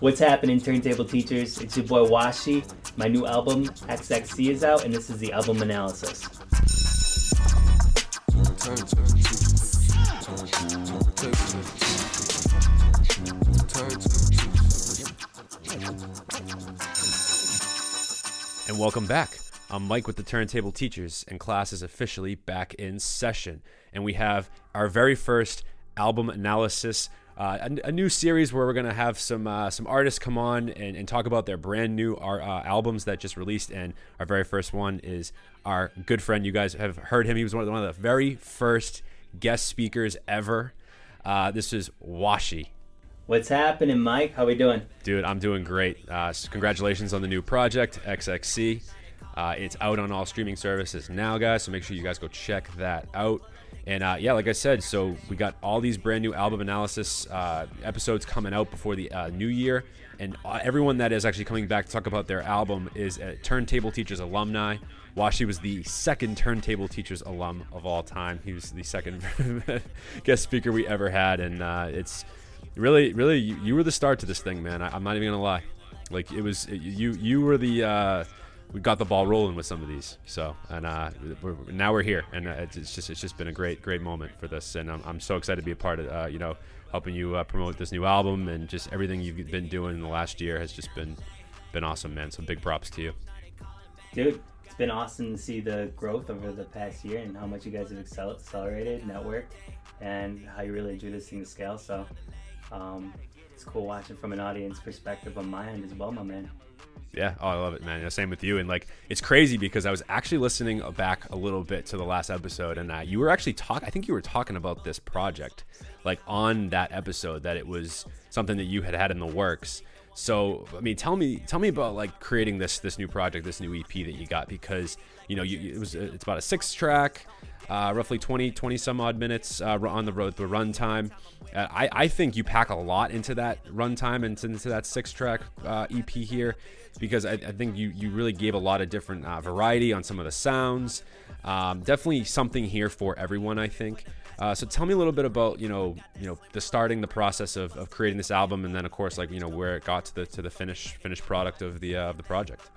What's happening, turntable teachers? It's your boy Washi. My new album, XXC, is out, and this is the album analysis. And welcome back. I'm Mike with the Turntable Teachers, and class is officially back in session. And we have our very first album analysis uh, a, a, new series where we're going to have some uh, some artists come on and, and, talk about their brand new uh, albums that just released. And our very first one is our good friend. You guys have heard him. He was one of the, one of the very first guest speakers ever. Uh, this is Washi. What's happening, Mike? How are we doing? Dude, I'm doing great. Uh, congratulations on the new project, XXC. Uh, it's out on all streaming services now, guys. So make sure you guys go check that out. And uh, yeah, like I said, so we got all these brand new album analysis uh, episodes coming out before the uh, new year. And uh, everyone that is actually coming back to talk about their album is a Turntable Teachers alumni. Washi was the second Turntable Teachers alum of all time. He was the second guest speaker we ever had. And uh, it's really, really, you, you, were the start to this thing, man. I, am not even going to lie. Like, it was, you, you were the uh, we got the ball rolling with some of these. So, and uh, we're, now we're here, and uh, it's, just it's just been a great great moment for this, and I'm, I'm so excited to be a part of uh, you know helping you uh, promote this new album and just everything you've been doing in the last year has just been been awesome, man. So big props to you, dude. It's been awesome to see the growth over the past year and how much you guys have accelerated, networked, and how you really drew this thing to scale. So. Um, it's cool watching from an audience perspective on my end as well, my man. Yeah, oh, I love it, man. Yeah, same with you. And like, it's crazy because I was actually listening back a little bit to the last episode, and uh, you were actually talking. I think you were talking about this project, like on that episode, that it was something that you had had in the works. So, I mean, tell me, tell me about like creating this this new project, this new EP that you got, because you know, you, it was it's about a six track uh, roughly 20, 20 some odd minutes uh, on the road, the run time. Uh, I, I think you pack a lot into that run time and into that six track uh, EP here because I, I, think you, you really gave a lot of different uh, variety on some of the sounds. Um, definitely something here for everyone, I think. Uh, so tell me a little bit about you know you know the starting the process of, of creating this album and then of course like you know where it got to the to the finished finished product of the of the project.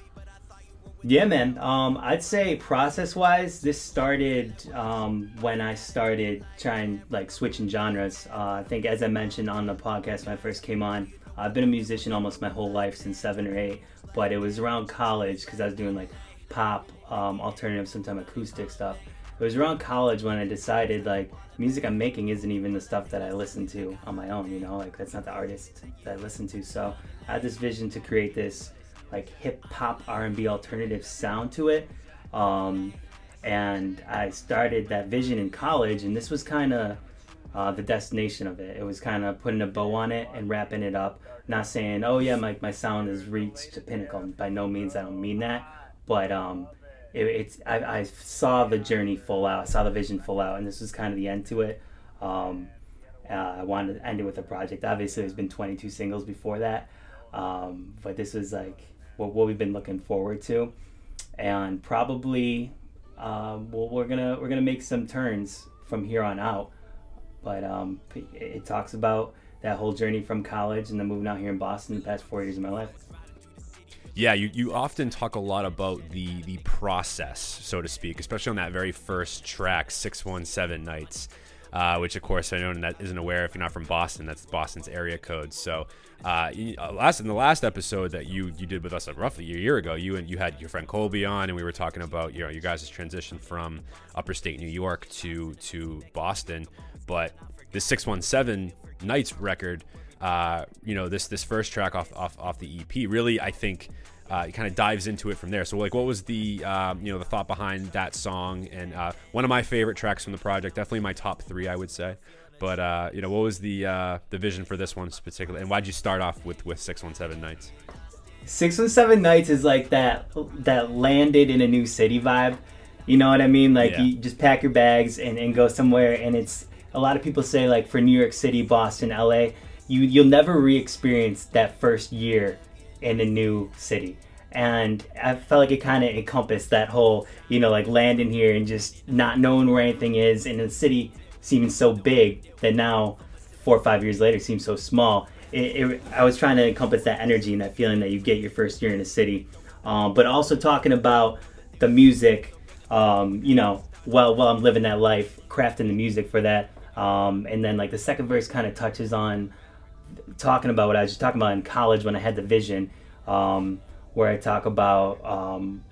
Yeah, man. Um, I'd say process wise, this started um, when I started trying like switching genres. Uh, I think, as I mentioned on the podcast when I first came on, I've been a musician almost my whole life since seven or eight. But it was around college because I was doing like pop, um, alternative, sometimes acoustic stuff. It was around college when I decided like music I'm making isn't even the stuff that I listen to on my own. You know, like that's not the artist that I listen to. So I had this vision to create this like hip hop R&B alternative sound to it. Um, and I started that vision in college, and this was kind of uh, the destination of it. It was kind of putting a bow on it and wrapping it up. Not saying, oh yeah, my, my sound has reached a pinnacle. By no means, I don't mean that. But um, it, it's I, I, saw the journey full out. I saw the vision full out, and this was kind of the end to it. Um, uh, I wanted to end it with a project. Obviously, there's been 22 singles before that, um, but this was like what, what we've been looking forward to, and probably um, well, we're gonna we're gonna make some turns from here on out. But um, it talks about that whole journey from college and then moving out here in Boston the past four years of my life. Yeah, you, you often talk a lot about the the process, so to speak, especially on that very first track, 617 Nights uh, which of course I know that isn't aware if you're not from Boston. That's Boston's area code. So uh, uh, last in the last episode that you you did with us roughly a year ago, you and you had your friend Colby on, and we were talking about you know you guys' transition from upper state New York to to Boston. But this 617 Nights record, uh, you know this this first track off off off the EP, really I think uh, it kind of dives into it from there. So, like, what was the um, you know the thought behind that song? And uh, one of my favorite tracks from the project, definitely my top three, I would say. But uh, you know, what was the uh, the vision for this one particularly, and why'd you start off with with Six One Seven Nights? Six One Seven Nights is like that that landed in a new city vibe. You know what I mean? Like yeah. you just pack your bags and, and go somewhere, and it's a lot of people say like for New York City, Boston, LA, you you'll never re-experience that first year in a new city. And I felt like it kind of encompassed that whole, you know, like landing here and just not knowing where anything is, and the city seeming so big that now, four or five years later, seems so small. it, it, I was trying to encompass that energy and that feeling that you get your first year in a city, um, but also talking about the music. Um, you know, while while I'm living that life, crafting the music for that, um, and then like the second verse kind of touches on talking about what I was just talking about in college when I had the vision, um, where I talk about um,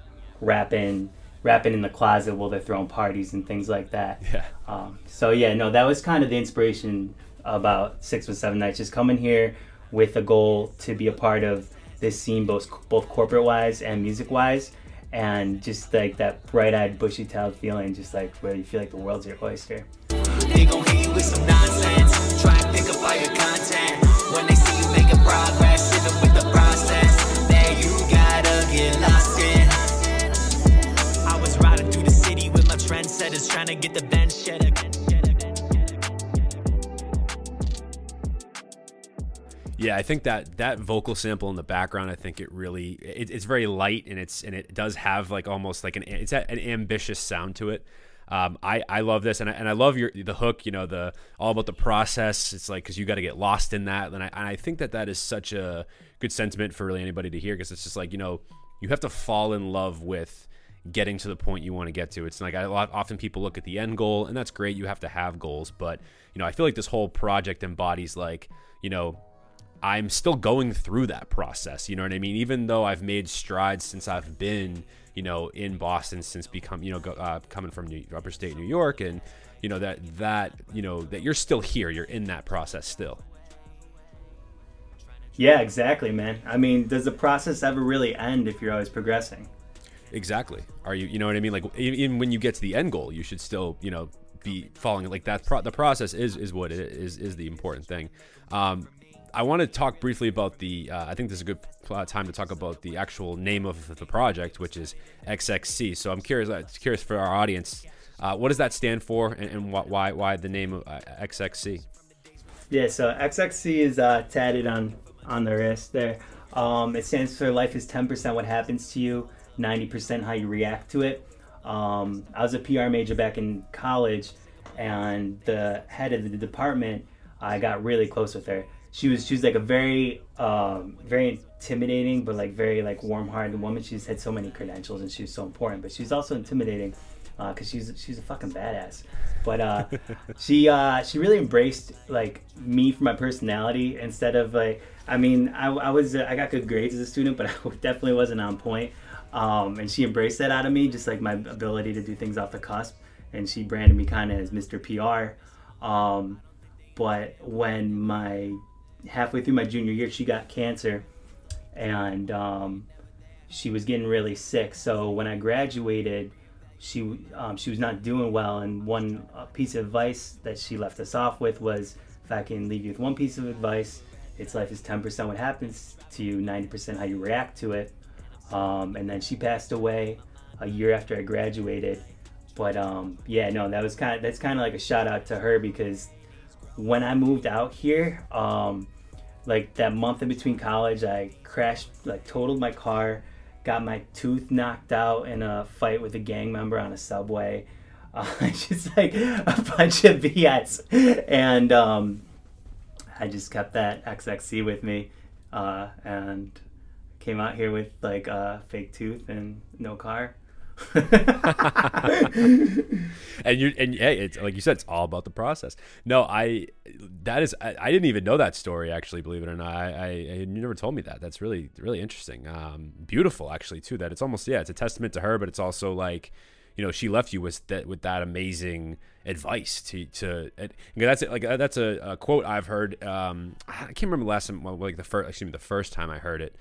rapping rapping in the closet while they're throwing parties and things like that. Yeah. Um, so yeah, no, that was kind of the inspiration about six with seven nights. Just coming here with a goal to be a part of this scene, both both corporate wise and music wise, and just like that bright eyed, bushy tailed feeling, just like where you feel like the world's your oyster. Trying to get the bench again. Yeah, I think that that vocal sample in the background, I think it really it, it's very light and it's and it does have like almost like an it's an ambitious sound to it. Um, I I love this and I, and I love your the hook. You know the all about the process. It's like because you got to get lost in that, and I and I think that that is such a good sentiment for really anybody to hear because it's just like you know you have to fall in love with getting to the point you want to get to. It's like I often people look at the end goal, and that's great. You have to have goals, but you know I feel like this whole project embodies like you know I'm still going through that process. You know what I mean? Even though I've made strides since I've been, you know, in Boston since become, you know, go, uh, coming from New, upper state New York, and you know that that you know that you're still here. You're in that process still. Yeah, exactly, man. I mean, does the process ever really end if you're always progressing? Exactly. Are you? You know what I mean? Like even when you get to the end goal, you should still, you know, be following like that. Pro- the process is is what it is is the important thing. Um, I want to talk briefly about the. Uh, I think this is a good uh, time to talk about the actual name of the project, which is XXC. So I'm curious. Uh, curious for our audience, uh, what does that stand for, and, and why why the name of uh, XXC? Yeah, so XXC is uh, tatted on on the wrist there. Um, it stands for life is 10% what happens to you, 90% how you react to it. Um, I was a PR major back in college, and the head of the department, I got really close with her she was she was like a very um, very intimidating but like very like warm-hearted woman. She's had so many credentials and she was so important, but she's also intimidating because uh, she's she's a fucking badass. But uh, she uh, she really embraced like me for my personality instead of like I mean I, I was I got good grades as a student, but I definitely wasn't on point. Um, and she embraced that out of me, just like my ability to do things off the cusp. And she branded me kind of as Mr. PR. Um, but when my halfway through my junior year, she got cancer, and um, she was getting really sick. So when I graduated, she um, she was not doing well. And one uh, piece of advice that she left us off with was, if I can leave you with one piece of advice, it's life is 10% what happens to you, 90% how you react to it. Um, and then she passed away a year after I graduated. But um, yeah, no, that was kind of that's kind of like a shout out to her because when I moved out here, um, like that month in between college, I crashed, like totaled my car, got my tooth knocked out in a fight with a gang member on a subway. Uh, just like a bunch of BS. And um, I just kept that XXC with me uh, and came out here with like a fake tooth and no car. and you and hey, it's like you said, it's all about the process. No, I that is I, I didn't even know that story actually. Believe it or not, I, I, you never told me that. That's really really interesting. Um, beautiful actually too. That it's almost yeah, it's a testament to her, but it's also like you know she left you with that with that amazing advice to to that's like that's a, a, quote I've heard. Um, I can't remember the last time, like the first excuse me, the first time I heard it,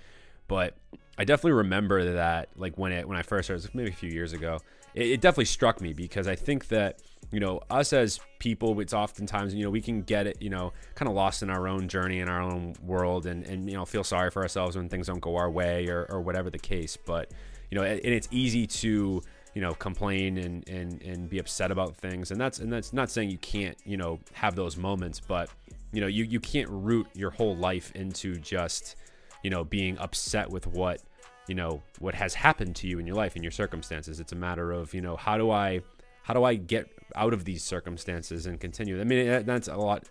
but I definitely remember that like when it when I first it, maybe a few years ago. It, it, definitely struck me because I think that you know us as people, it's oftentimes you know we can get it you know kind of lost in our own journey in our own world and and you know feel sorry for ourselves when things don't go our way or or whatever the case. But you know and it's easy to you know complain and and and be upset about things and that's and that's not saying you can't you know have those moments but you know you you can't root your whole life into just you know being upset with what you know what has happened to you in your life in your circumstances it's a matter of you know how do i how do i get out of these circumstances and continue i mean that's a lot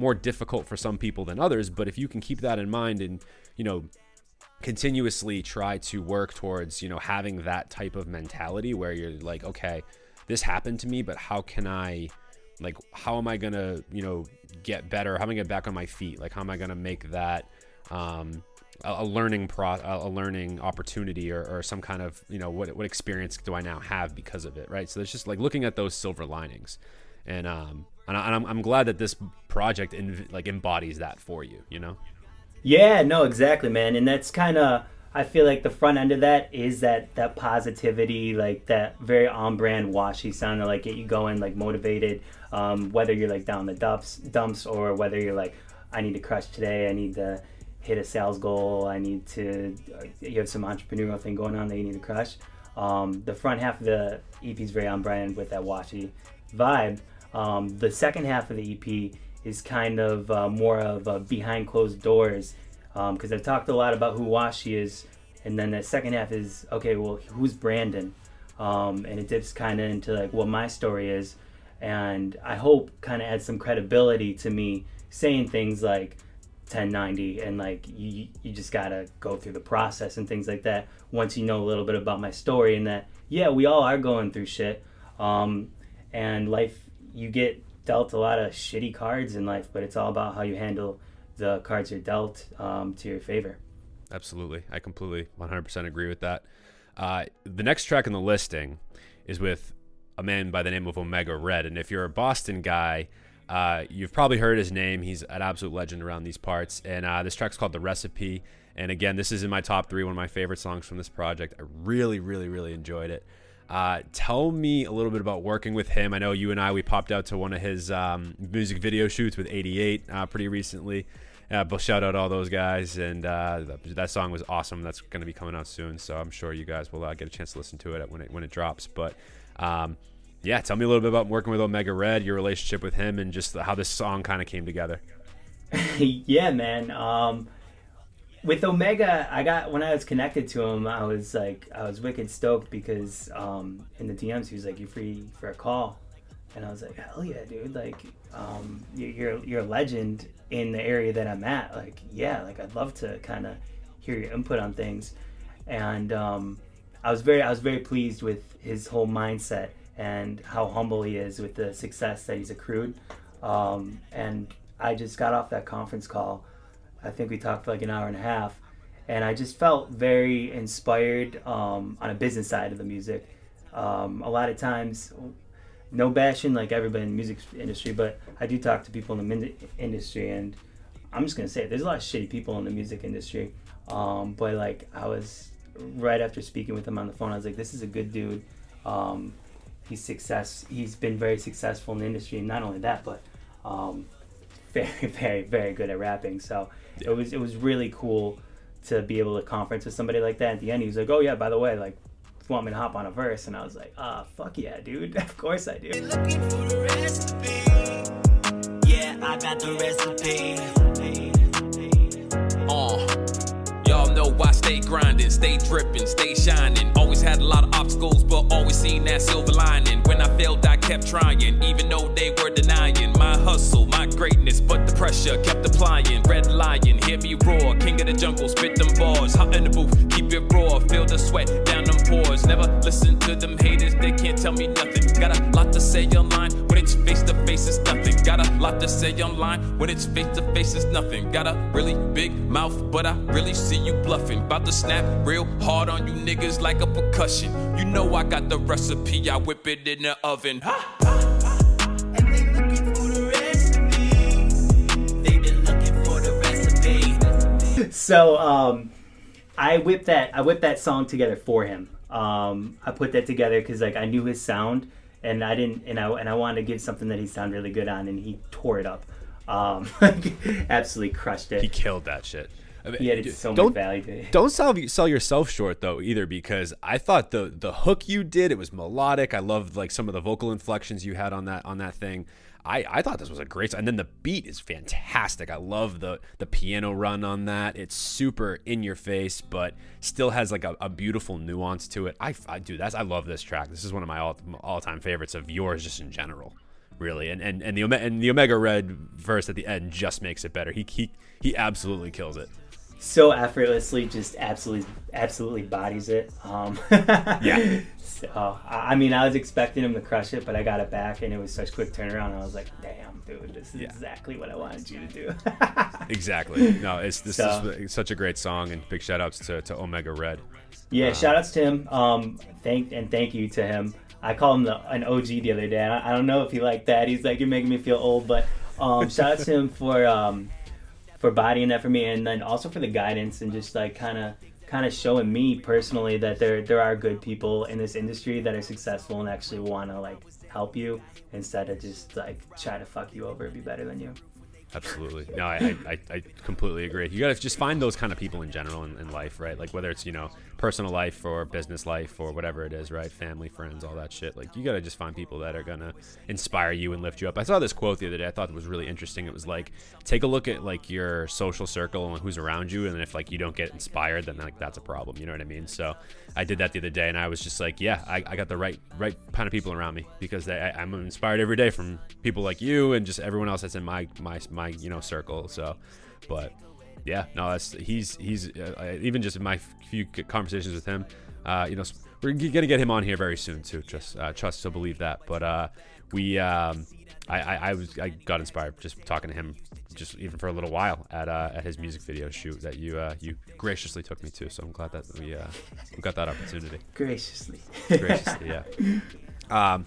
more difficult for some people than others. But if you can keep that in mind and, you know, continuously try to work towards, you know, having that type of mentality where you're like, okay, this happened to me, but how can I, like, how am I to, you know, get better? How am I to get back on my feet? Like, how am I to make that, um, a, learning pro a learning opportunity or, or some kind of you know what, what experience do I now have because of it right? So it's just like looking at those silver linings. And um and, I, am I'm glad that this project in, like embodies that for you you know? Yeah no exactly man. And that's kind of I feel like the front end of that is that that positivity, like that very on brand Washi sound like get you going, like motivated. Um, whether you're like down the dumps, dumps, or whether you're like, I need to crush today, I need to hit a sales goal. I need to. You have some entrepreneurial thing going on that you need to crush. Um, the front half of the EP is very on brand with that Washi vibe. Um, the second half of the EP is kind of uh, more of a behind closed doors because um, I've talked a lot about who Washi is, and then the second half is okay. Well, who's Brandon? Um, and it dips kind of into like what my story is, and I hope kind of adds some credibility to me saying things like 1090 and like you you just gotta go through the process and things like that once you know a little bit about my story and that yeah we all are going through shit um, and life you get dealt a lot of shitty cards in life but it's all about how you handle the cards you're dealt um, to your favor. Absolutely. I completely 100% agree with that. Uh, the next track in the listing is with a man by the name of omega red and if you're a boston guy uh, you've probably heard his name. He's an absolute legend around these parts. And uh, this track's called The Recipe. And again, this is in my top three, one of my favorite songs from this project. I really, really, really enjoyed it. Uh, tell me a little bit about working with him. I know you and I, we popped out to one of his um, music video shoots with 88 uh, pretty recently. Uh, but shout out all those guys. And uh, that, that, song was awesome. That's going to be coming out soon. So I'm sure you guys will get a chance to listen to it when it, when it drops. But um, yeah, tell me a little bit about working with Omega Red, your relationship with him, and just how this song kind of came together. yeah, man. Um, with Omega, I got when I was connected to him, I was like, I was wicked stoked because um, in the DMs he was like, "You free for a call?" And I was like, "Hell yeah, dude! Like, um, you're you're a legend in the area that I'm at. Like, yeah, like I'd love to kind of hear your input on things." And um, I was very I was very pleased with his whole mindset and how humble he is with the success that he's accrued. Um, and I just got off that conference call. I think we talked for like an hour and a half, and I just felt very inspired um, on a business side of the music. Um, a lot of times, no bashing like everybody in the music industry, but I do talk to people in the min- industry, and I'm just gonna say it, there's a lot of shitty people in the music industry. Um, but like I was right after speaking with him on the phone, I was like, this is a good dude. Um, he's success. He's been very successful in the industry, and not only that, but um, very, very, very good at rapping. So it was it was really cool to be able to conference with somebody like that. At the end, he was like, "Oh yeah, by the way, like, if you want me to hop on a verse?" And I was like, "Ah, fuck yeah, dude! of course I do." Yeah, I stay grinding, stay dripping, stay shining. Always had a lot of obstacles, but always seen that silver lining. When I failed, I kept trying, even though they were denying my hustle, my greatness. But the pressure kept applying. Red lion, hear me roar. King of the jungle, spit them bars. Hot in the booth, keep it raw. Feel the sweat down them pores. Never listen to them haters, they can't tell me nothing. Got a lot to say online face to it's nothing. Got a lot to say online when it's face to face, it's nothing. Got a really big mouth, but I really see you bluffing. About to snap real hard on you niggas like a percussion. You know I got the recipe, I whip it in the oven. So um, I whipped that I whipped that song together for him. Um, I put that together because like I knew his sound and I didn't and I and I wanted to give something that he sounded really good on and he tore it up. Um, absolutely crushed it. He killed that shit. I mean, yeah, so don't, value to it. Don't sell sell yourself short though either because I thought the the hook you did it was melodic. I loved like some of the vocal inflections you had on that on that thing. I, I thought this was a great song. and then the beat is fantastic. I love the the piano run on that. It's super in your face, but still has like a, a beautiful nuance to it. I, I do that's I love this track. This is one of my all all time favorites of yours just in general. really. And and and the and the Omega Red verse at the end just makes it better. He he he absolutely kills it. So effortlessly, just absolutely, absolutely bodies it. Um, Yeah. So I mean, I was expecting him to crush it, but I got it back, and it was such quick turnaround. I was like, "Damn, dude, this is Yeah. exactly what I wanted you to do." Exactly. No, it's this So- is such a great song, and big shout outs to, to Omega Red. Yeah, shout outs to him. Um, thank and thank you to him. I called him the, an OG the other day. and I, I don't know if he liked that. He's like, you're making me feel old, but um, shout out to him for um, for bodying that for me, and then also for the guidance and just like kind of kind of showing me personally that there there are good people in this industry that are successful and actually want to like help you instead of just like try to fuck you over and be better than you. Absolutely. No, I, I, I completely agree. You got to just find those kind of people in general in, in life, right? Like whether it's, you know, personal life or business life or whatever it is, right? Family, friends, all that shit. Like you got to just find people that are going to inspire you and lift you up. I saw this quote the other day. I thought it was really interesting. It was like, take a look at like your social circle and who's around you. And if like you don't get inspired, then like that's a problem. You know what I mean? So I did that the other day and I was just like, yeah, I, I got the right, right kind of people around me because they, I, I'm inspired every day from people like you and just everyone else that's in my, my, my, you know, circle. So, but yeah, no, that's he's he's uh, even just in my few conversations with him, uh, you know, we're gonna get him on here very soon too. Just uh, trust to believe that. But uh, we, um, I, I, I was I got inspired just talking to him, just even for a little while at uh, at his music video shoot that you uh, you graciously took me to. So I'm glad that we uh, we got that opportunity. Graciously. Graciously, yeah. Um,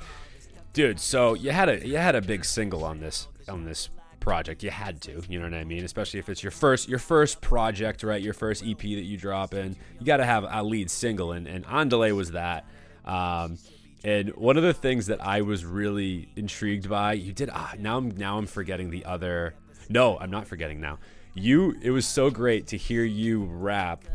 dude, so you had a you had a big single on this on this project. You had to, you know what I mean? Especially if it's your first your first project, right? Your first EP that you drop in, you got to have a lead single, and and Andale was that. Um, and one of the things that I was really intrigued by, you did. Ah, now I'm now I'm forgetting the other. No, I'm not forgetting now. You, it was so great to hear you rap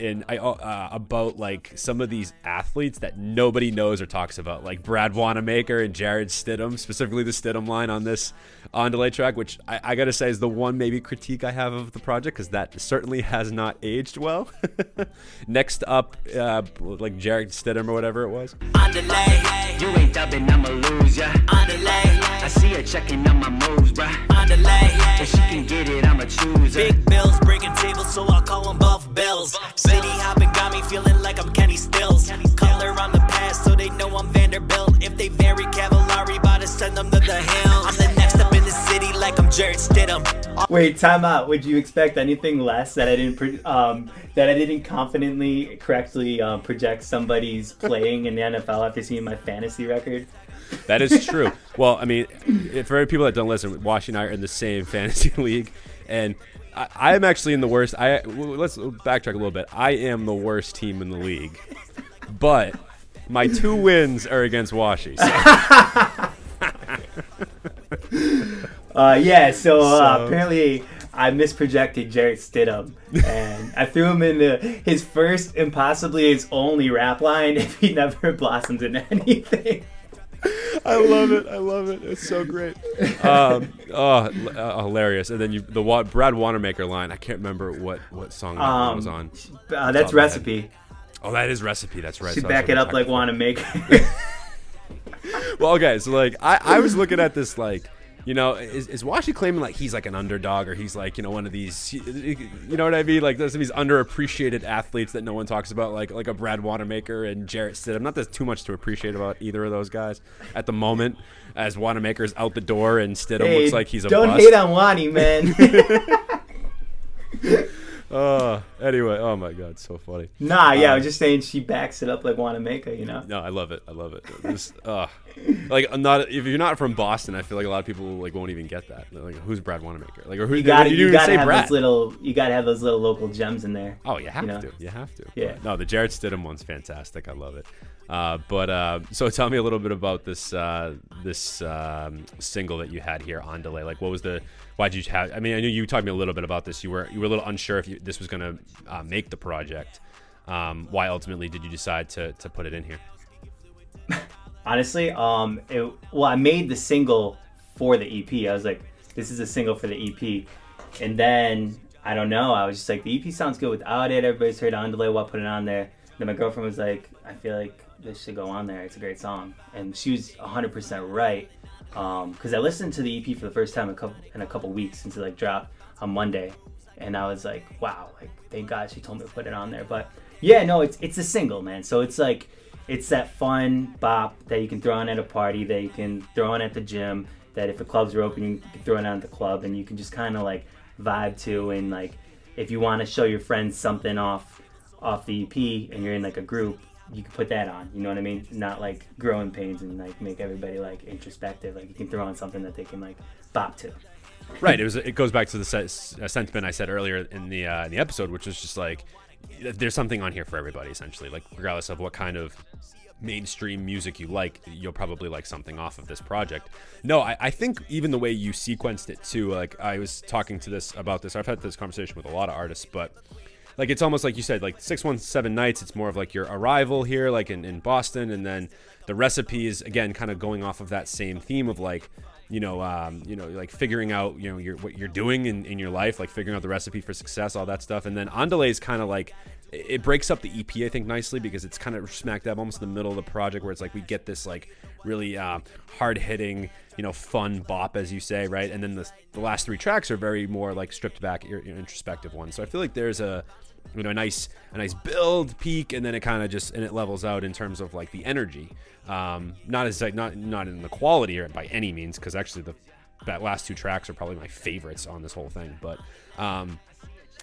and I uh, about like some of these athletes that nobody knows or talks about, like Brad Wanamaker and Jarrett Stidham, specifically the Stidham line on this Andale track, which I, I gotta say is the one maybe critique I have of the project because that certainly has not aged well. Next up, uh, like Jarrett Stidham or whatever it was. On delay, You ain't dubbing, I'ma lose ya. on delay, I see her checking on my moves, bruh. on the delay. If she can get it, I'ma choose. Big bills breaking tables, so I call them Buff Bills. City hopping got me feeling like I'm Kenny Stills. Color on the pass, so they know I'm Vanderbilt. If they vary Cavallari, about to send them to the hills. I'm the next up in the city, like I'm Jarrett Stidham. Wait, time out. Would you expect anything less that I didn't pro- um, that I didn't confidently, correctly uh, project somebody's playing in the NFL after seeing my fantasy record? That is true. well, I mean, for people that don't listen, Washi and I are in the same fantasy league, and I, I am actually in the worst. I let's backtrack a little bit. I am the worst team in the league, but my two wins are against Washi. So, Uh, yeah. So, uh, So- apparently, I misprojected Jarrett Stidham, and I threw him into his first and possibly his only rap line if he never blossoms into anything. I love it. I love it. It's so great. Um, oh, uh, hilarious! And then you, the Wa- Brad Wanamaker line. I can't remember what what song that Um, was on. Uh, that's of recipe. Oh, that is recipe. That's right. Should So back it up like talking want to make. Well, okay, so like I, I was looking at this like, you know, is, is Washi claiming like he's like an underdog or he's like you know one of these, you know what I mean? Like there's some of these underappreciated athletes that no one talks about, like like a Brad Wanamaker and Jarrett Stidham. Not there's too much to appreciate about either of those guys at the moment, as Wanamaker's out the door and Stidham Hey, looks like he's a don't bust. hate on Wani, man. Uh, anyway, oh my god, so funny. nah, yeah, I Um, was just saying she backs it up like Wanamaker, you know. No, I love it. I love it. This, uh, like I'm not if you're not from Boston, I feel like a lot of people like won't even get that. They're like, who's Brad Wanamaker? Like, or who? You gotta, you you gotta have Brad? those little, you gotta have those little local gems in there. Oh, you have you know? to. You have to. Yeah. But no, the Jarrett Stidham one's fantastic. I love it. Uh, but uh, so tell me a little bit about this uh, this um, single that you had here Andale. Like, what was the? Why'd you have? I mean, I knew you talked me a little bit about this. You were you were a little unsure if you, this was going to uh, make the project. Um, why ultimately did you decide to to put it in here? Honestly, um, it, well, I made the single for the EP. I was like, this is a single for the EP, and then I don't know. I was just like, the EP sounds good without it. Everybody's heard Andale. Why put it on there? Then my girlfriend was like, I feel like this should go on there. It's a great song, and she was 100% right. Um, because I listened to the EP for the first time a couple in a couple weeks since it like dropped on Monday, and I was like, wow, like thank God she told me to put it on there. But yeah, no, it's it's a single, man. So it's like it's that fun bop that you can throw on at a party, that you can throw on at the gym, that if the clubs are open, you can throw it on at the club, and you can just kind of like vibe to, and like if you want to show your friends something off off the EP and you're in like a group, you can put that on. You know what I mean? Not like growing pains and like make everybody like introspective. Like you can throw on something that they can like bop to. right. It was. It goes back to the se- sentiment I said earlier in the uh, in the episode, which was just like there's something on here for everybody essentially. Like regardless of what kind of mainstream music you like, you'll probably like something off of this project. No, I, I think even the way you sequenced it too. Like I was talking to this about this. I've had this conversation with a lot of artists, but like it's almost like you said, like six one seven nights. It's more of like your arrival here, like in, in Boston, and then the recipe is again kind of going off of that same theme of like you know, um, you know, like figuring out, you know, your, what you're doing in, in your life, like figuring out the recipe for success, all that stuff. And then Andale is kind of like, it breaks up the EP, I think, nicely because it's kind of smack dab almost in the middle of the project where it's like we get this like really uh, hard hitting, you know, fun bop, as you say, right? And then the, the last three tracks are very more like stripped back, introspective ones. So I feel like there's a, you know, a nice, a nice build peak, and then it kind of just and it levels out in terms of like the energy. Um, not as like not not in the quality or by any means, because actually the that last two tracks are probably my favorites on this whole thing. But um,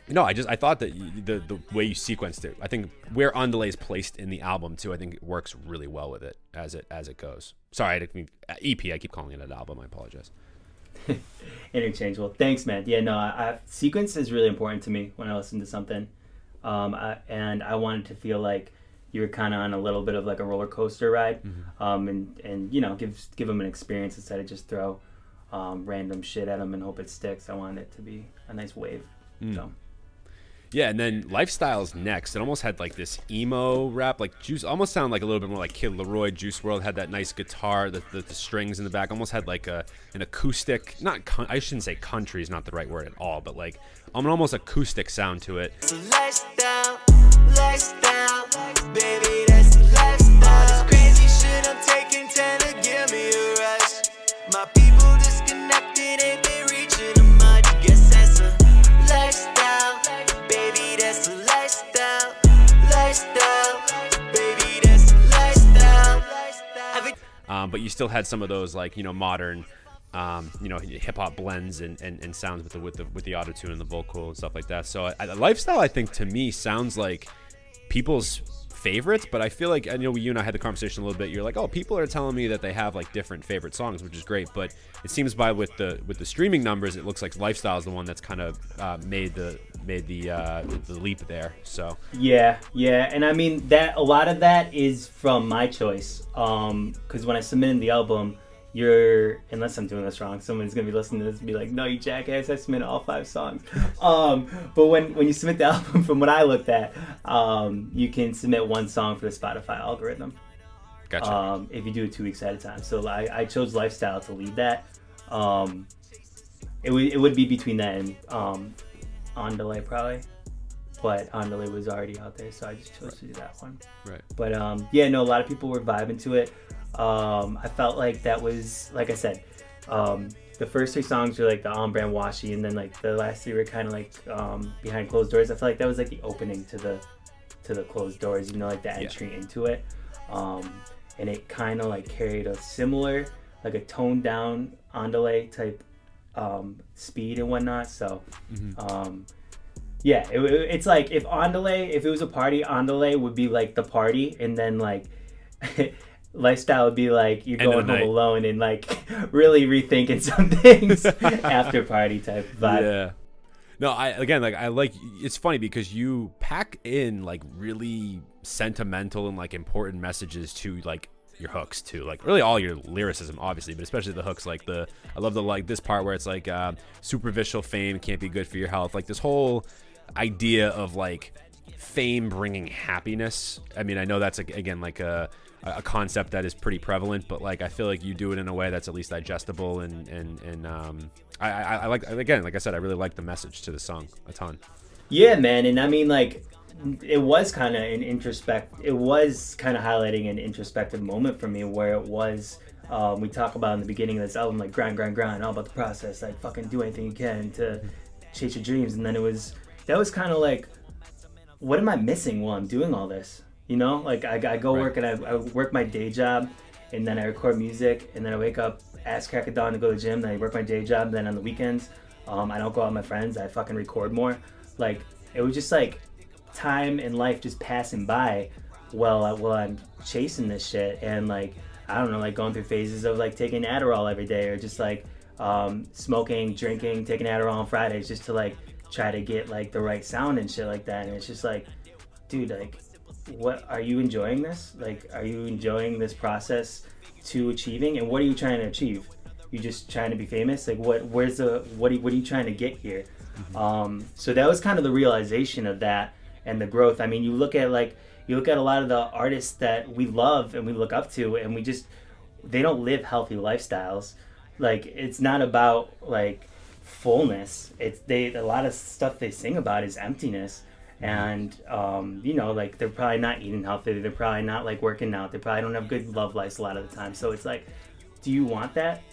no, I just I thought that you, the the way you sequenced it, I think where Andale is placed in the album too, I think it works really well with it as it as it goes. Sorry, I didn't EP. I keep calling it an album. I apologize. Interchangeable. Thanks, man. Yeah, no, I, I, sequence is really important to me when I listen to something, um, I, and I wanted to feel like you were kind of on a little bit of like a roller coaster ride, Mm-hmm. um, and and you know give give them an experience instead of just throw um, random shit at them and hope it sticks. I wanted it to be a nice wave. Mm. So. Yeah, and then Lifestyle's next. It almost had like this emo rap, like Juice. Almost sounded like a little bit more like Kid LAROI. Juice WRLD had that nice guitar, the, the, the strings in the back. Almost had like a an acoustic. Not con- I shouldn't say country is not the right word at all, but like um, an almost acoustic sound to it. Lifestyle, lifestyle, baby, Um, but you still had some of those like you know modern, um, you know hip hop blends and, and, and sounds with the with the with the auto tune and the vocal and stuff like that. So I, I- lifestyle, I think to me sounds like people's favorites, but I feel like I know you and I had the conversation a little bit. You're like, oh, people are telling me that they have like different favorite songs, which is great. But it seems by with the with the streaming numbers, it looks like lifestyle is the one that's kind of uh, made the made the uh, the leap there. So Yeah, yeah, and I mean that a lot of that is from my choice. Um, because when I submitted the album, you're unless I'm doing this wrong, someone's gonna be listening to this and be like, "No, you jackass! I submitted all five songs." um, but when when you submit the album, from what I looked at, um, you can submit one song for the Spotify algorithm. gotcha. Um, if you do it two weeks at a time, so I, I chose lifestyle to lead that. Um, it would it would be between that and um, Andale probably, but Andale was already out there, so I just chose to do that one. right. But um, yeah, no, a lot of people were vibing to it. Um, I felt like that was like I said, um, the first three songs were like the on brand washi, and then like the last three were kind of like um, behind closed doors. I felt like that was like the opening to the to the closed doors, you know, like the entry into it. Um, and it kind of like carried a similar, like a toned down Andale type um, speed and whatnot. So, um, yeah, it, it- it's like if Andale, if it was a party, Andale would be like the party, and then like lifestyle would be like you're End going home alone and like really rethinking some things after party type vibe. Yeah. No, I again like I like it's funny because you pack in like really sentimental and like important messages to like your hooks too. Like really all your lyricism obviously, but especially the hooks like the I love the like this part where it's like uh, superficial fame can't be good for your health. Like this whole idea of like fame bringing happiness. I mean, I know that's again like a a concept that is pretty prevalent, but like I feel like you do it in a way that's at least digestible and and and um, I, I I like again like I said I really like the message to the song a ton. Yeah, man, and I mean like it was kind of an introspect. It was kind of highlighting an introspective moment for me where it was um, we talk about in the beginning of this album, like grind, grind, grind, all about the process, like fucking do anything you can to chase your dreams. And then it was that was kind of like, what am I missing while I'm doing all this? You know, like I, I go Right. work and I, I work my day job, and then I record music, and then I wake up, ass crack of dawn to go to the gym, then I work my day job, then on the weekends, um, I don't go out with my friends, I fucking record more. Like it was just like time and life just passing by while I, while I'm chasing this shit and like I don't know like going through phases of like taking Adderall every day or just like um, smoking, drinking, taking Adderall on Fridays just to like try to get like the right sound and shit like that. And it's just like dude like what are you enjoying this? Like are you enjoying this process to achieving? And what are you trying to achieve? You just trying to be famous? Like what where's the what are, what are you trying to get here? Um, so that was kind of the realization of that and the growth. I mean you look at like you look at a lot of the artists that we love and we look up to and we just they don't live healthy lifestyles. Like it's not about like fullness. It's they a lot of stuff they sing about is emptiness. And um, you know like they're probably not eating healthy. They're probably not like working out. They probably don't have good love lives a lot of the time. So it's like do you want that?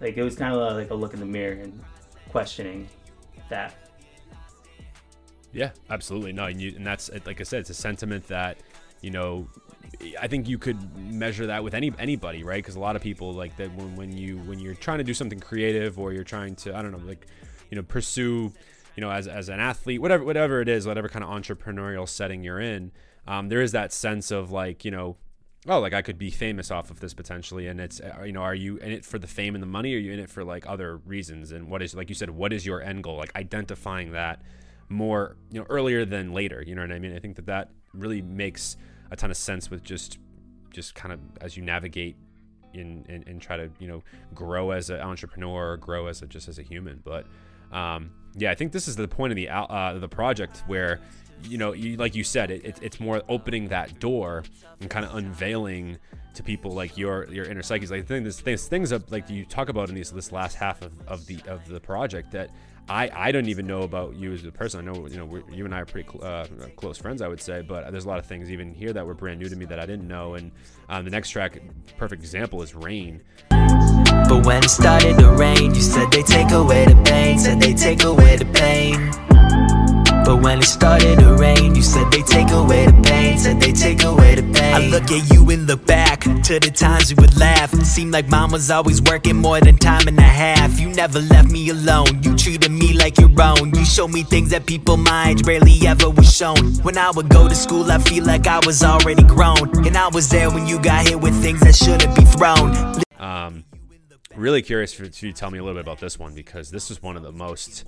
Like it was kind of like a look in the mirror and questioning that Yeah, absolutely. No, and, you, and that's like I said, it's a sentiment that you know. I think you could measure that with any anybody, right? Because a lot of people like that when, when you when you're trying to do something creative or you're trying to I don't know like you know pursue you know as, as an athlete whatever whatever it is whatever kind of entrepreneurial setting you're in um, there is that sense of like you know oh like I could be famous off of this potentially and it's uh, you know are you in it for the fame and the money or are you in it for like other reasons and what is like you said what is your end goal like identifying that more you know earlier than later you know what i mean? I think that that really makes a ton of sense with just just kind of as you navigate in and, and try to you know grow as an entrepreneur or grow as a just as a human. But um yeah i think this is the point of the uh, the project where you know you like you said it, it, it's more opening that door and kind of unveiling to people like your your inner psyches. Like the thing this things things of like you talk about in these this last half of, of the of the project that I, I don't even know about you as a person. I know you know you and I are pretty cl- uh, close friends, I would say. But there's a lot of things even here that were brand new to me that I didn't know. And um, the next track, perfect example, is "Rain." But when it started to rain, you said they take away the pain, said they take away the pain. But when it started to rain, you said they take away the pain, said they take away the pain. I look at you and look back to the times we would laugh. Seemed like mom was always working more than time and a half. You never left me alone, you treated me like your own. You showed me things that people my age rarely ever was shown. When I would go to school, I feel like I was already grown. And I was there when you got hit with things that shouldn't be thrown. Um, really curious for you to tell me a little bit about this one because this is one of the most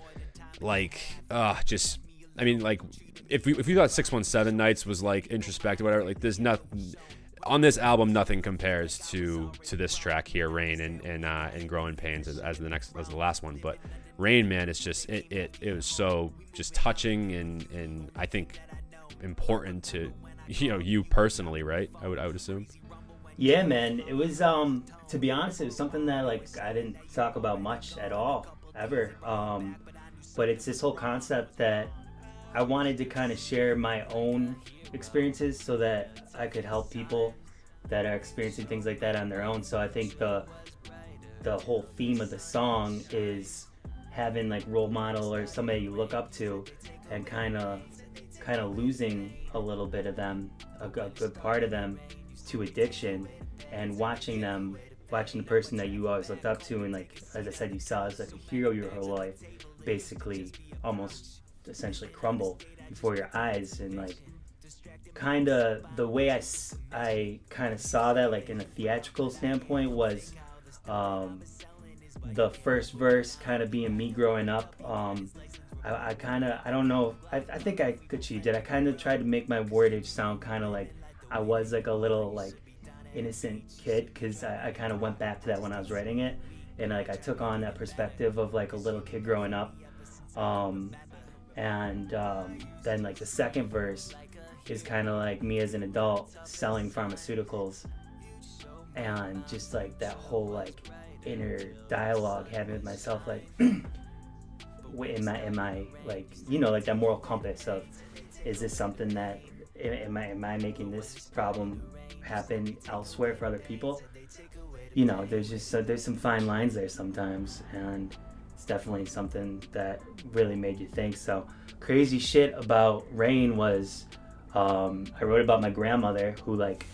like uh just I mean like if we if you thought 617 nights was like introspective whatever like there's nothing on this album nothing compares to to this track here rain and and uh and growing pains as, as the next as the last one but rain man it's just it it, it was so just touching and and I think important to you know you personally right I would I would assume Yeah, man. It was um to be honest, it was something that like I didn't talk about much at all ever. Um but it's this whole concept that I wanted to kind of share my own experiences so that I could help people that are experiencing things like that on their own. So I think the the whole theme of the song is having like role model or somebody you look up to and kind of kind of losing a little bit of them a good part of them to addiction and watching them watching the person that you always looked up to and like as i said you saw as like a hero your whole life basically almost essentially crumble before your eyes. And like kind of the way I, I kind of saw that like in a theatrical standpoint was um, the first verse kind of being me growing up. Um, I, I kind of I don't know I, I think I achieved it I kind of tried to make my wordage sound kind of like I was like a little like innocent kid? Because I, I kind of went back to that when I was writing it. And like I took on that perspective of like a little kid growing up. Um, and um, then like the second verse is kind of like me as an adult selling pharmaceuticals and just like that whole like inner dialogue having with myself like w- am I am I like you know like that moral compass of is this something that am I am I making this problem happen elsewhere for other people? You know, there's just uh, there's some fine lines there sometimes, and definitely something that really made you think. So crazy shit about rain was um, I wrote about my grandmother who like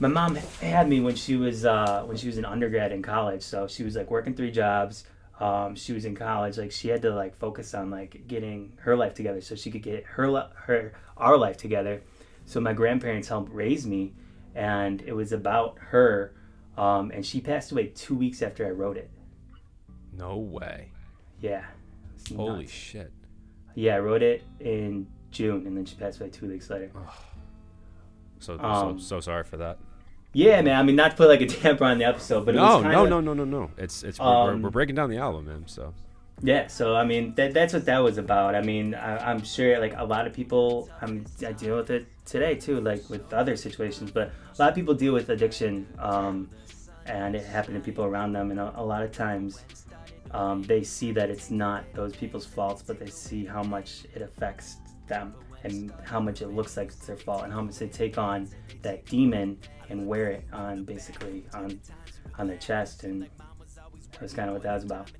my mom had me when she was uh, when she was an undergrad in college. So she was like working three jobs. Um, she was in college. Like she had to like focus on like getting her life together so she could get her her our life together. So my grandparents helped raise me, and it was about her. Um, and she passed away two weeks after I wrote it. No way. Yeah. Holy nuts. shit. Yeah, I wrote it in June, and then she passed away two weeks later. So Um, so, so sorry for that. Yeah, man. I mean, not to put like a damper on the episode, but it No, kinda, no, no, no, no, no. It's it's we're, we're, Um, we're breaking down the album, man. So Yeah, so I mean that that's what that was about. I mean, I, I'm sure like a lot of people, I'm I deal with it today too, like with other situations. But a lot of people deal with addiction, um, and it happened to people around them, and a, a lot of times um, they see that it's not those people's faults, but they see how much it affects them and how much it looks like it's their fault, and how much they take on that demon and wear it on basically on on their chest, and that's kind of what that was about.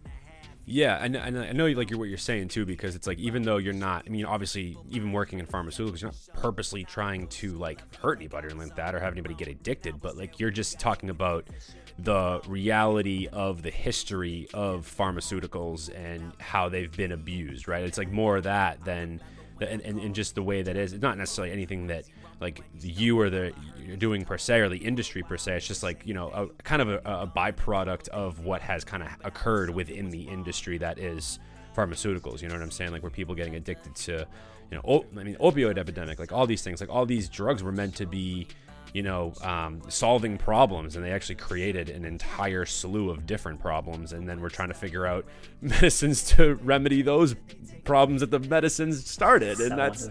Yeah, and, and I know like you're what you're saying too, because it's like even though you're not, I mean, obviously, even working in pharmaceuticals, you're not purposely trying to like hurt anybody or like that or have anybody get addicted, but like you're just talking about the reality of the history of pharmaceuticals and how they've been abused, right? It's like more of that than, and, and, and just the way that is. It's not necessarily anything that like you or the you're doing per se or the industry per se. It's just like you know a kind of a, a byproduct of what has kind of occurred within the industry that is pharmaceuticals. You know what I'm saying? Like where people getting addicted to, you know, op- I mean opioid epidemic, like all these things, like all these drugs were meant to be. You know, um, solving problems, and they actually created an entire slew of different problems, and then we're trying to figure out medicines to remedy those problems that the medicines started, and that's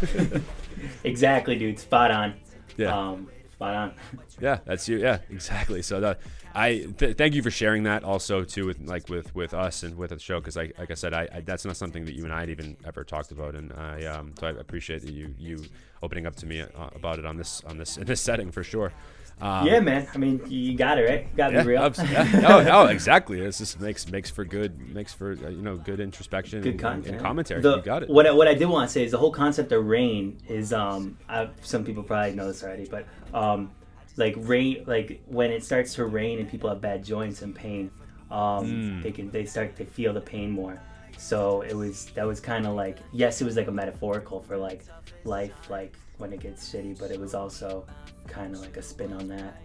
exactly, dude. Spot on. Yeah. Um, spot on. Yeah, that's you. Yeah, exactly. So that I th- thank you for sharing that also too with like with with us and with the show because I like I said I, I that's not something that you and I had even ever talked about and I um so I appreciate that you you opening up to me uh, about it on this on this in this setting for sure. Um, yeah, man. I mean, you got it right. You got to Yeah, be real. yeah. No, no, exactly. This just makes makes for good makes for uh, you know good introspection Good and, content. and commentary. The- you got it. What I, what I did want to say is the whole concept of rain is um I, some people probably know this already, but um like rain like when it starts to rain and people have bad joints and pain, um Hmm. they can they start to feel the pain more. So it was that was kind of like yes, it was like a metaphorical for like life like when it gets shitty, but it was also kind of like a spin on that.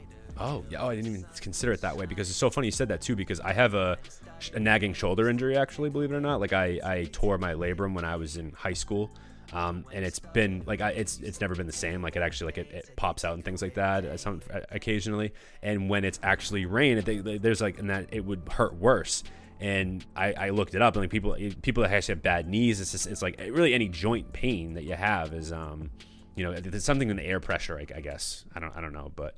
Oh, yeah. Oh, I didn't even consider it that way because it's so funny you said that too. Because I have a, a nagging shoulder injury, actually, believe it or not. Like I, I tore my labrum when I was in high school, um, and it's been like I, it's it's never been the same. Like it actually like it, it pops out and things like that uh, some occasionally. And when it's actually rain, it, there's like and that it would hurt worse. And I, I looked it up, and like people people that actually have bad knees, it's just it's like really any joint pain that you have is um you know it's something in the air pressure I, I guess I don't I don't know but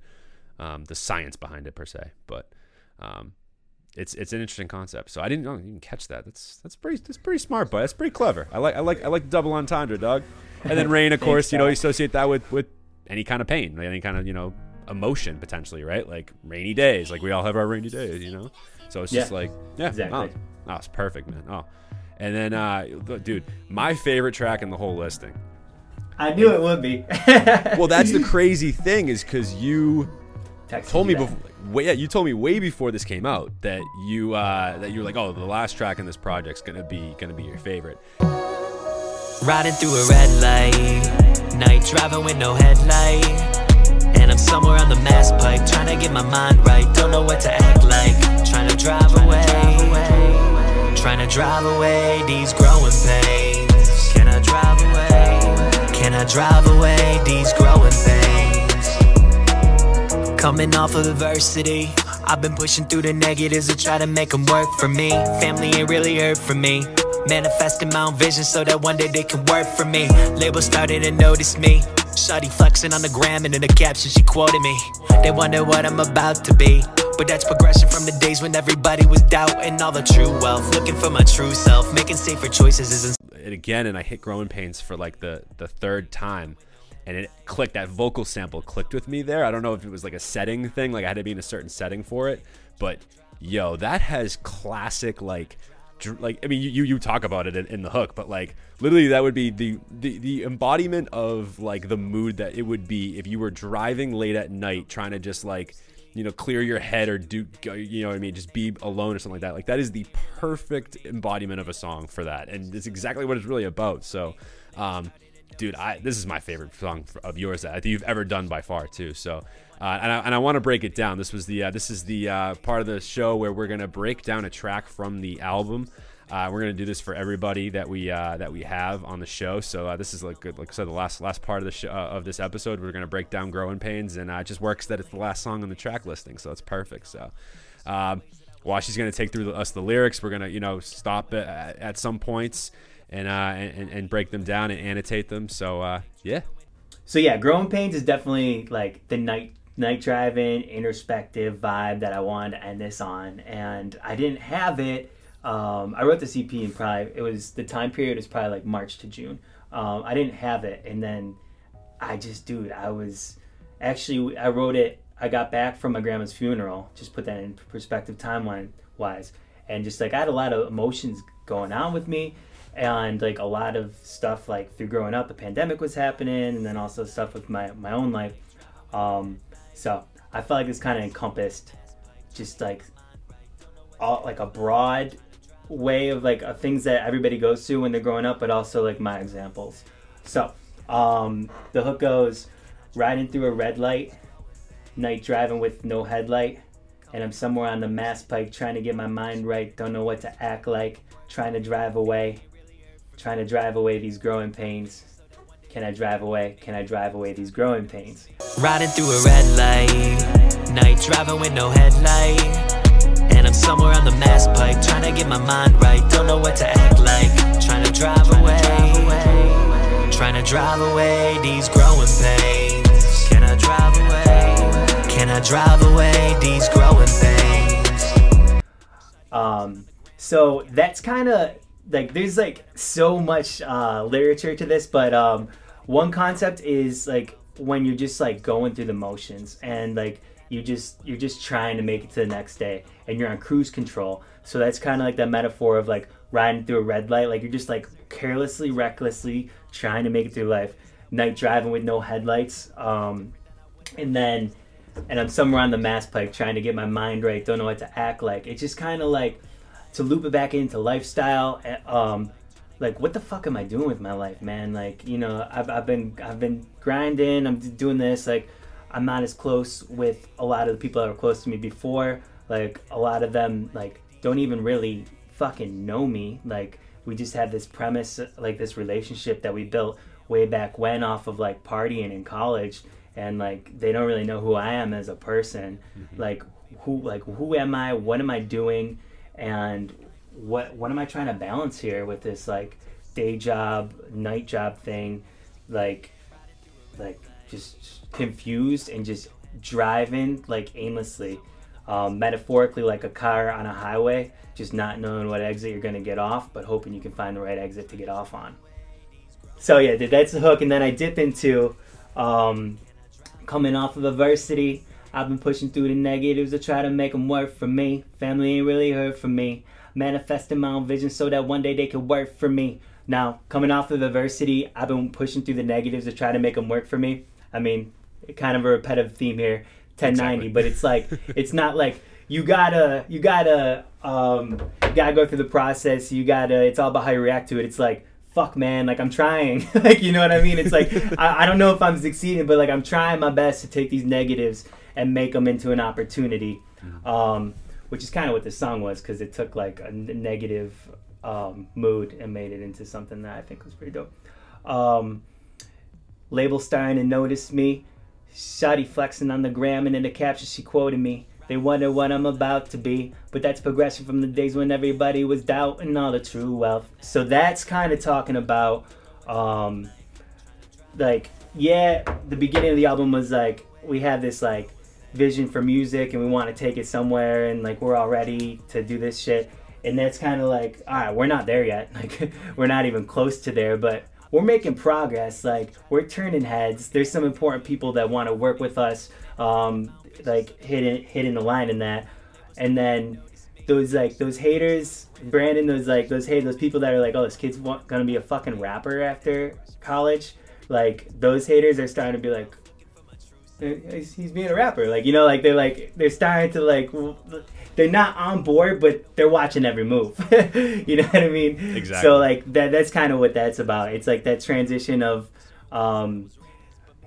um, the science behind it per se, but um, it's it's an interesting concept. So I didn't know you catch that. That's that's pretty that's pretty smart, but that's pretty clever. I like I like I like double entendre, dog. And then rain, of course, you know, you associate that with with any kind of pain, like any kind of you know emotion potentially, right? Like rainy days, like we all have our rainy days, you know. So it's just like yeah, exactly. Oh, oh, it's perfect, man. Oh, and then uh, dude, my favorite track in the whole listing. I knew it would be. Well, that's the crazy thing is because you Texted told me before. Way, yeah, you told me way before this came out that you uh, that you were like, oh, the last track in this project's gonna be gonna be your favorite. Riding through a red light, night driving with no headlight. And I'm somewhere on the mass pike, trying to get my mind right. Don't know what to act like, trying to drive away. Trying to drive away these growing pains. Can I drive away? Can I drive away these growing pains? Coming off of adversity, I've been pushing through the negatives to try to make them work for me. Family ain't really hurt for me. Manifesting my own vision so that one day they can work for me. Labels started to notice me. Shawty flexing on the gram and in the caption she quoted me. They wonder what I'm about to be. But that's progression from the days when everybody was doubting all the true wealth. Looking for my true self, making safer choices isn't It again, and I hit growing pains for like the the third time, and it clicked. That vocal sample clicked with me there. I don't know if it was like a setting thing, like I had to be in a certain setting for it, but yo, that has classic like like I mean you you, you talk about it in, in the hook, but like literally that would be the, the the embodiment of like the mood that it would be if you were driving late at night trying to just like you know clear your head or do you know what I mean just be alone or something like that. Like that is the perfect embodiment of a song for that, and it's exactly what it's really about. So. Um, dude, I this is my favorite song of yours that I think you've ever done by far too. So, uh, and I, and I want to break it down. This was the uh, this is the uh, part of the show where we're gonna break down a track from the album. Uh, we're gonna do this for everybody that we uh, that we have on the show. So uh, this is like like I said, the last last part of the show, of this episode. We're gonna break down "Growing Pains," and it just works that it's the last song on the track listing, so it's perfect. So. Um, while she's going to take through us the lyrics, we're going to, you know, stop at, at some points and, uh, and and break them down and annotate them. So uh, yeah, So yeah, Growing Pains is definitely like the night night driving introspective vibe that I wanted to end this on, and I didn't have it. Um, I wrote the CP in probably it was the time period was probably like March to June. Um, I didn't have it, and then I just, dude, I was actually I wrote it. I got back from my grandma's funeral. Just put that in perspective, timeline wise, and just like I had a lot of emotions going on with me, and like a lot of stuff like through growing up, the pandemic was happening, and then also stuff with my my own life. Um, so I felt like this kind of encompassed just like all like a broad way of like things that everybody goes through when they're growing up, but also like my examples. So um, the hook goes riding through a red light, night driving with no headlight, and I'm somewhere on the Mass Pike trying to get my mind right. Don't know what to act like, trying to drive away, trying to drive away these growing pains. Can I drive away? Can I drive away these growing pains? Riding through a red light, night driving with no headlight. And I'm somewhere on the Mass Pike, trying to get my mind right. Don't know what to act like, trying to drive away. Trying to drive away these growing pains. Can I drive away? Can I drive away these growing pains? Um, so that's kind of like there's like so much uh, literature to this, but um, one concept is like when you're just like going through the motions and like you just you're just trying to make it to the next day and you're on cruise control. So that's kind of like that metaphor of like riding through a red light, like you're just like carelessly, recklessly trying to make it through life. Night driving with no headlights, um, and then and I'm somewhere on the Mass Pike trying to get my mind right, don't know what to act like. It's just kind of like to loop it back into lifestyle. eh, Um, like what the fuck am I doing with my life, man? Like you know, I've, I've been I've been grinding. I'm doing this. Like I'm not as close with a lot of the people that were close to me before. Like a lot of them like don't even really fucking know me. Like we just had this premise, like this relationship that we built way back when off of like partying in college and like they don't really know who I am as a person. Like who like who am I? What am I doing? And what what am I trying to balance here with this like day job, night job thing? Like like just confused and just driving like aimlessly. Um, metaphorically like a car on a highway, just not knowing what exit you're gonna get off, but hoping you can find the right exit to get off on. So yeah, that's the hook, and then I dip into um, coming off of adversity. I've been pushing through the negatives to try to make them work for me. Family ain't really heard from me. Manifesting my own vision so that one day they could work for me. Now, coming off of adversity, I've been pushing through the negatives to try to make them work for me. I mean, kind of a repetitive theme here, 1090, Exactly. but it's like it's not like you gotta you gotta um you gotta go through the process. You gotta it's all about how you react to it. It's like fuck man like i'm trying like you know what i mean it's like I, I don't know if i'm succeeding but like i'm trying my best to take these negatives and make them into an opportunity um, which is kind of what the song was because it took like a n- negative um, mood and made it into something that i think was pretty dope um, label starting to notice me Shotty flexing on the gram and in the caption she quoted me. They wonder what I'm about to be, but that's progression from the days when everybody was doubting all the true wealth. So that's kind of talking about, um, like, yeah, the beginning of the album was like we had this like vision for music and we want to take it somewhere and like we're all ready to do this shit. And that's kind of like, all right, we're not there yet. Like, we're not even close to there, but we're making progress. Like we're turning heads. There's some important people that want to work with us. Um, like hitting hitting the line in that, and then those like those haters, Brandon, those like those hey those people that are like, oh, this kid's gonna be a fucking rapper after college. Like those haters are starting to be like, "Eh, he's, he's being a rapper. Like you know, like they're like they're starting to like. They're not on board, but they're watching every move. you know what I mean? Exactly. So like that. That's kind of what that's about. It's like that transition of, um,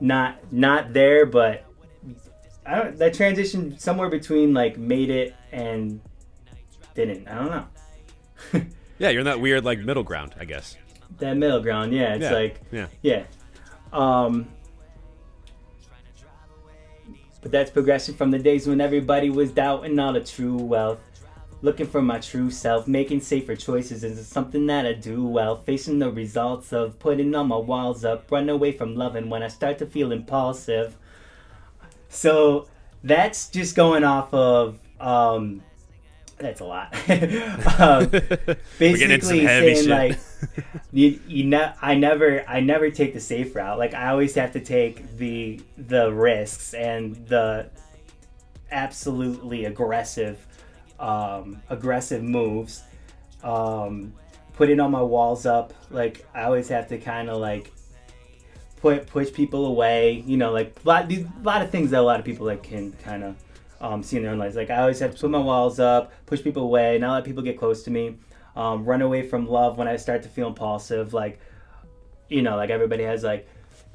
not not there, but I don't. That transition somewhere between like made it and didn't. I don't know. Yeah, you're in that weird like middle ground, I guess. that middle ground. Yeah, it's Yeah. like Yeah. yeah. Um, but that's progression from the days when everybody was doubting all the true wealth. Looking for my true self, making safer choices is something that I do well. Facing the results of putting all my walls up, run away from loving when I start to feel impulsive. So that's just going off of um, that's a lot. um, getting into some basically saying like you you ne- I never I never take the safe route. Like I always have to take the the risks and the absolutely aggressive um, aggressive moves. Um, putting all my walls up. Like I always have to kind of like put push people away. You know, like a lot these a lot of things that a lot of people like can kind of um, see in their own lives. Like I always have to put my walls up, push people away, not let people get close to me. Um, run away from love when I start to feel impulsive. Like you know, like everybody has like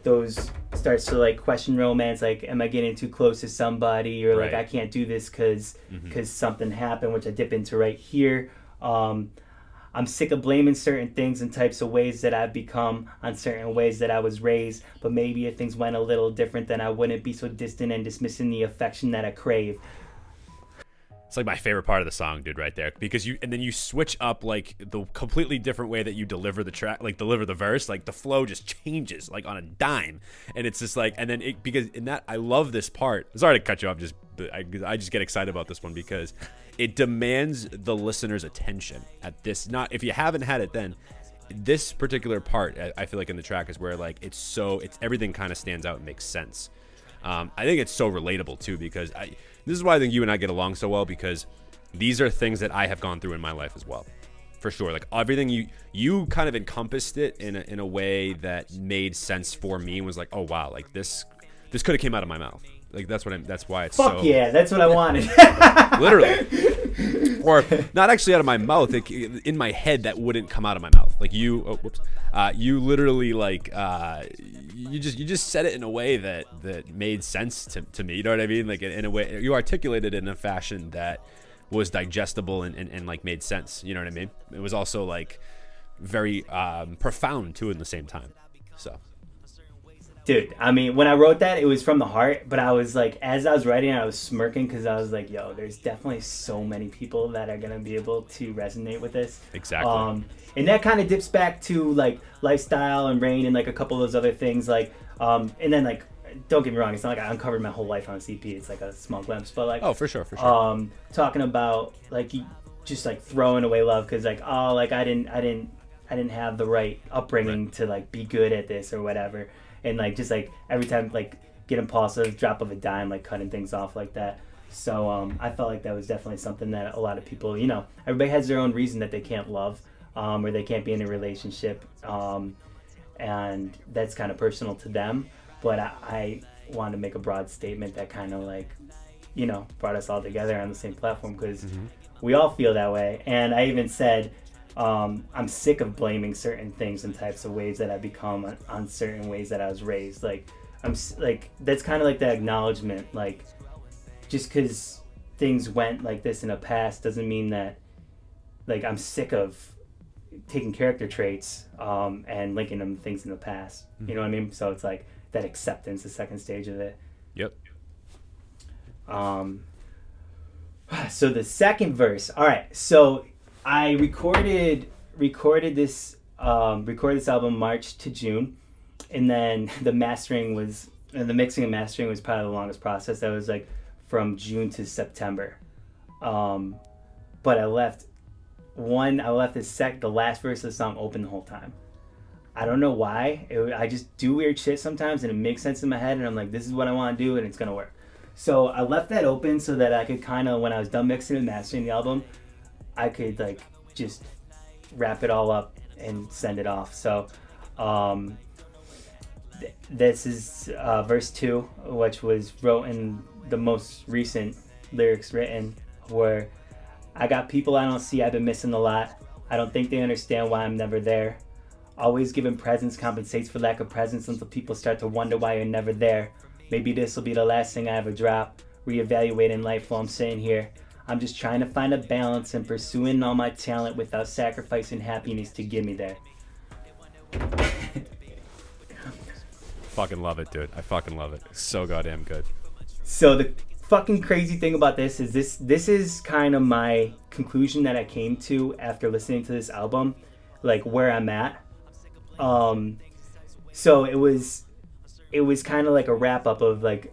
those starts to like question romance. Like, am I getting too close to somebody, or like Right. I can't do this because because something happened, which I dip into right here. Um, I'm sick of blaming certain things and types of ways that I've become on certain ways that I was raised. But maybe if things went a little different, then I wouldn't be so distant and dismissing the affection that I crave. It's like my favorite part of the song, dude, right there. Because you and then you switch up like the completely different way that you deliver the track, like deliver the verse, like the flow just changes like on a dime, and it's just like, and then it because in that I love this part. Sorry to cut you off, just I, I just get excited about this one because it demands the listener's attention at this. Not if you haven't had it, then this particular part I- feel like in the track is where like it's so it's everything kind of stands out and makes sense. Um, I think it's so relatable too because I, this is why I think you and I get along so well because these are things that I have gone through in my life as well, for sure. Like everything you you kind of encompassed it in a, in a way that made sense for me and was like, oh wow, like this this could have came out of my mouth. Like that's what I'm. That's why it's Fuck so yeah, that's what I wanted. literally, or not actually out of my mouth. Like in my head, that wouldn't come out of my mouth. Like you, oh, whoops, uh, you literally like uh, you just you just said it in a way that that made sense to, to me. You know what I mean? Like in, in a way, you articulated it in a fashion that was digestible and, and, and like made sense. You know what I mean? It was also like very um, profound too, in the same time. So Dude, I mean, when I wrote that, it was from the heart, but I was like, as I was writing, I was smirking because I was like, yo, there's definitely so many people that are going to be able to resonate with this. Exactly. Um, and that kind of dips back to like lifestyle and rain and like a couple of those other things. Like, um, and then like, don't get me wrong, it's not like I uncovered my whole life on CP. It's like a small glimpse, but like, oh, for sure, for sure. um, talking about like just like throwing away love because like oh like I didn't I didn't I didn't have the right upbringing to like be good at this or whatever and like just like every time like get impulsive drop of a dime like cutting things off like that. So um, I felt like that was definitely something that a lot of people you know everybody has their own reason that they can't love um, or they can't be in a relationship um, and that's kind of personal to them. But I, I wanted to make a broad statement that kind of like you know brought us all together on the same platform because we all feel that way. And i even said um, i'm sick of blaming certain things and types of ways that I've become on, on certain ways that i was raised like i'm like that's kind of like the acknowledgement like just because things went like this in the past doesn't mean that like i'm sick of taking character traits um, and linking them to things in the past you know what i mean so it's like that acceptance the second stage of it yep. um, so the second verse. All right. So I recorded recorded this um, recorded this album March to June, and then the mastering was and the mixing and mastering was probably the longest process. That was like from June to September. Um, but I left one. I left the sec the last verse of the song open the whole time. I don't know why. It, I just do weird shit sometimes, and it makes sense in my head, and I'm like, this is what I want to do, and it's gonna work. So I left that open so that I could kind of, when I was done mixing and mastering the album, I could like just wrap it all up and send it off. So um, th- this is uh, verse two, which was wrote in the most recent lyrics written, where I got people I don't see I've been missing a lot. I don't think they understand why I'm never there. Always giving presents compensates for lack of presence until people start to wonder why you're never there. Maybe this will be the last thing I ever drop. Reevaluating life while I'm sitting here. I'm just trying to find a balance and pursuing all my talent without sacrificing happiness to get me there. Fucking love it, dude. I fucking love it. So goddamn good. So the fucking crazy thing about this is this this is kind of my conclusion that I came to after listening to this album, like where I'm at. Um so it was it was kind of like a wrap up of like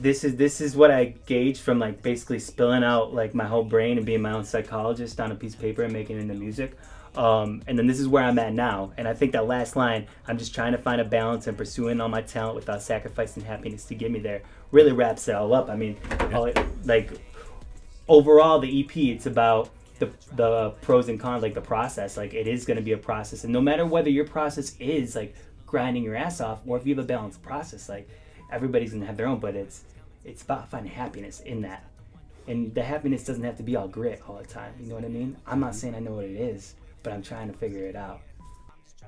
this is this is what I gauged from like basically spilling out like my whole brain and being my own psychologist on a piece of paper and making it into music. Um, and then this is where I'm at now. And I think that last line, I'm just trying to find a balance and pursuing all my talent without sacrificing happiness to get me there, really wraps it all up. I mean, all like overall, the EP, it's about the, the pros and cons, like the process. Like it is going to be a process. And no matter whether your process is like grinding your ass off or if you have a balanced process, like everybody's to have their own, but it's, it's about finding happiness in that. And the happiness doesn't have to be all grit all the time. You know what I mean? I'm not saying I know what it is, but I'm trying to figure it out.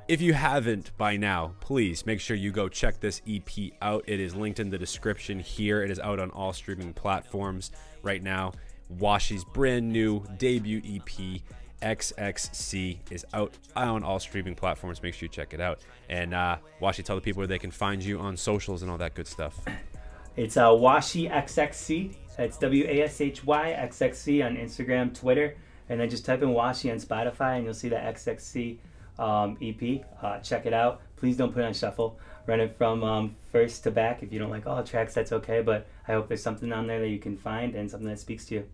If you haven't by now, please make sure you go check this EP out. It is linked in the description here. It is out on all streaming platforms right now. Washi's brand new debut EP, XXC, is out on all streaming platforms. Make sure you check it out. And uh, Washi, tell the people where they can find you on socials and all that good stuff. It's uh, Washi XXC. It's W A S H Y XXC on Instagram, Twitter, and then just type in Washi on Spotify, and you'll see the XXC um, EP. Uh, check it out. Please don't put it on shuffle. Run it from um, first to back. If you don't like all tracks, that's okay. But I hope there's something on there that you can find and something that speaks to you.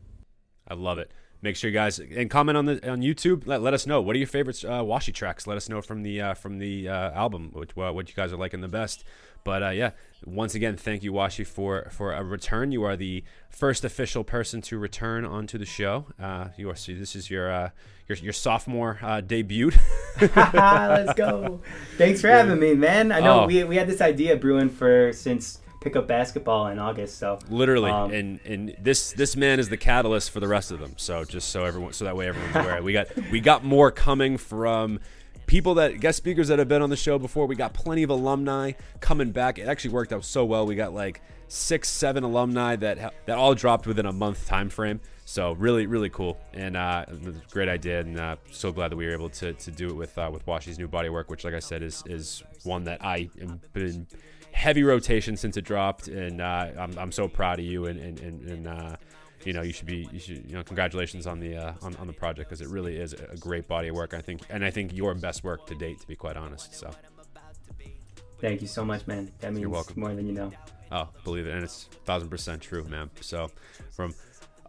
I love it. Make sure you guys and comment on the on YouTube. Let, let us know what are your favorite uh, Washi tracks. Let us know from the uh, from the uh, album which, uh, what you guys are liking the best. But uh, yeah, once again, thank you Washi for for a return. You are the first official person to return onto the show. Uh, you are so this is your uh, your, your sophomore uh, debut. Let's go. Thanks for having me, man. I know Oh. we, we had this idea brewing for since pickup basketball in August. So Literally, Um, and and this this man is the catalyst for the rest of them. So just so everyone, so that way everyone's aware. We got we got more coming from people that guest speakers that have been on the show before. We got plenty of alumni coming back. It actually worked out so well. We got like six, seven alumni that that all dropped within a month time frame. So really, really cool, and uh, it was a great idea, and uh, so glad that we were able to, to do it with uh, with Washi's new body work, which, like I said, is is one that I am been heavy rotation since it dropped, and uh, I'm, I'm so proud of you, and and, and, and uh, you know you should be you should you know congratulations on the uh, on, on the project because it really is a great body of work. I think, and I think your best work to date, to be quite honest. So, thank you so much, man. That means welcome. more than you know. oh, believe it, and it's thousand percent true, man. So, from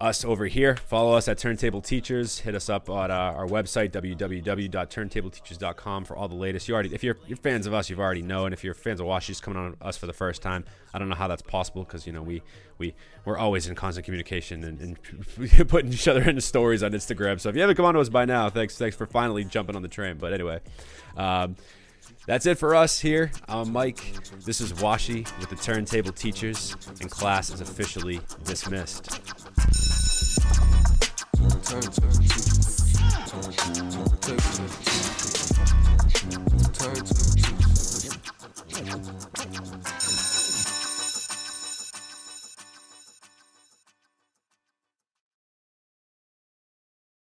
us over here, follow us at Turntable Teachers. Hit us up on uh, our website www.turntableteachers.com for all the latest. You already, if you're you're fans of us, you've already know, and if you're fans of Washi's coming on us for the first time, I don't know how that's possible because you know we we we're always in constant communication and, and putting each other into stories on Instagram. So if you haven't come on to us by now, thanks thanks for finally jumping on the train. But anyway. Um, that's it for us here. I'm Mike. This is Washi with the Turntable Teachers, and class is officially dismissed.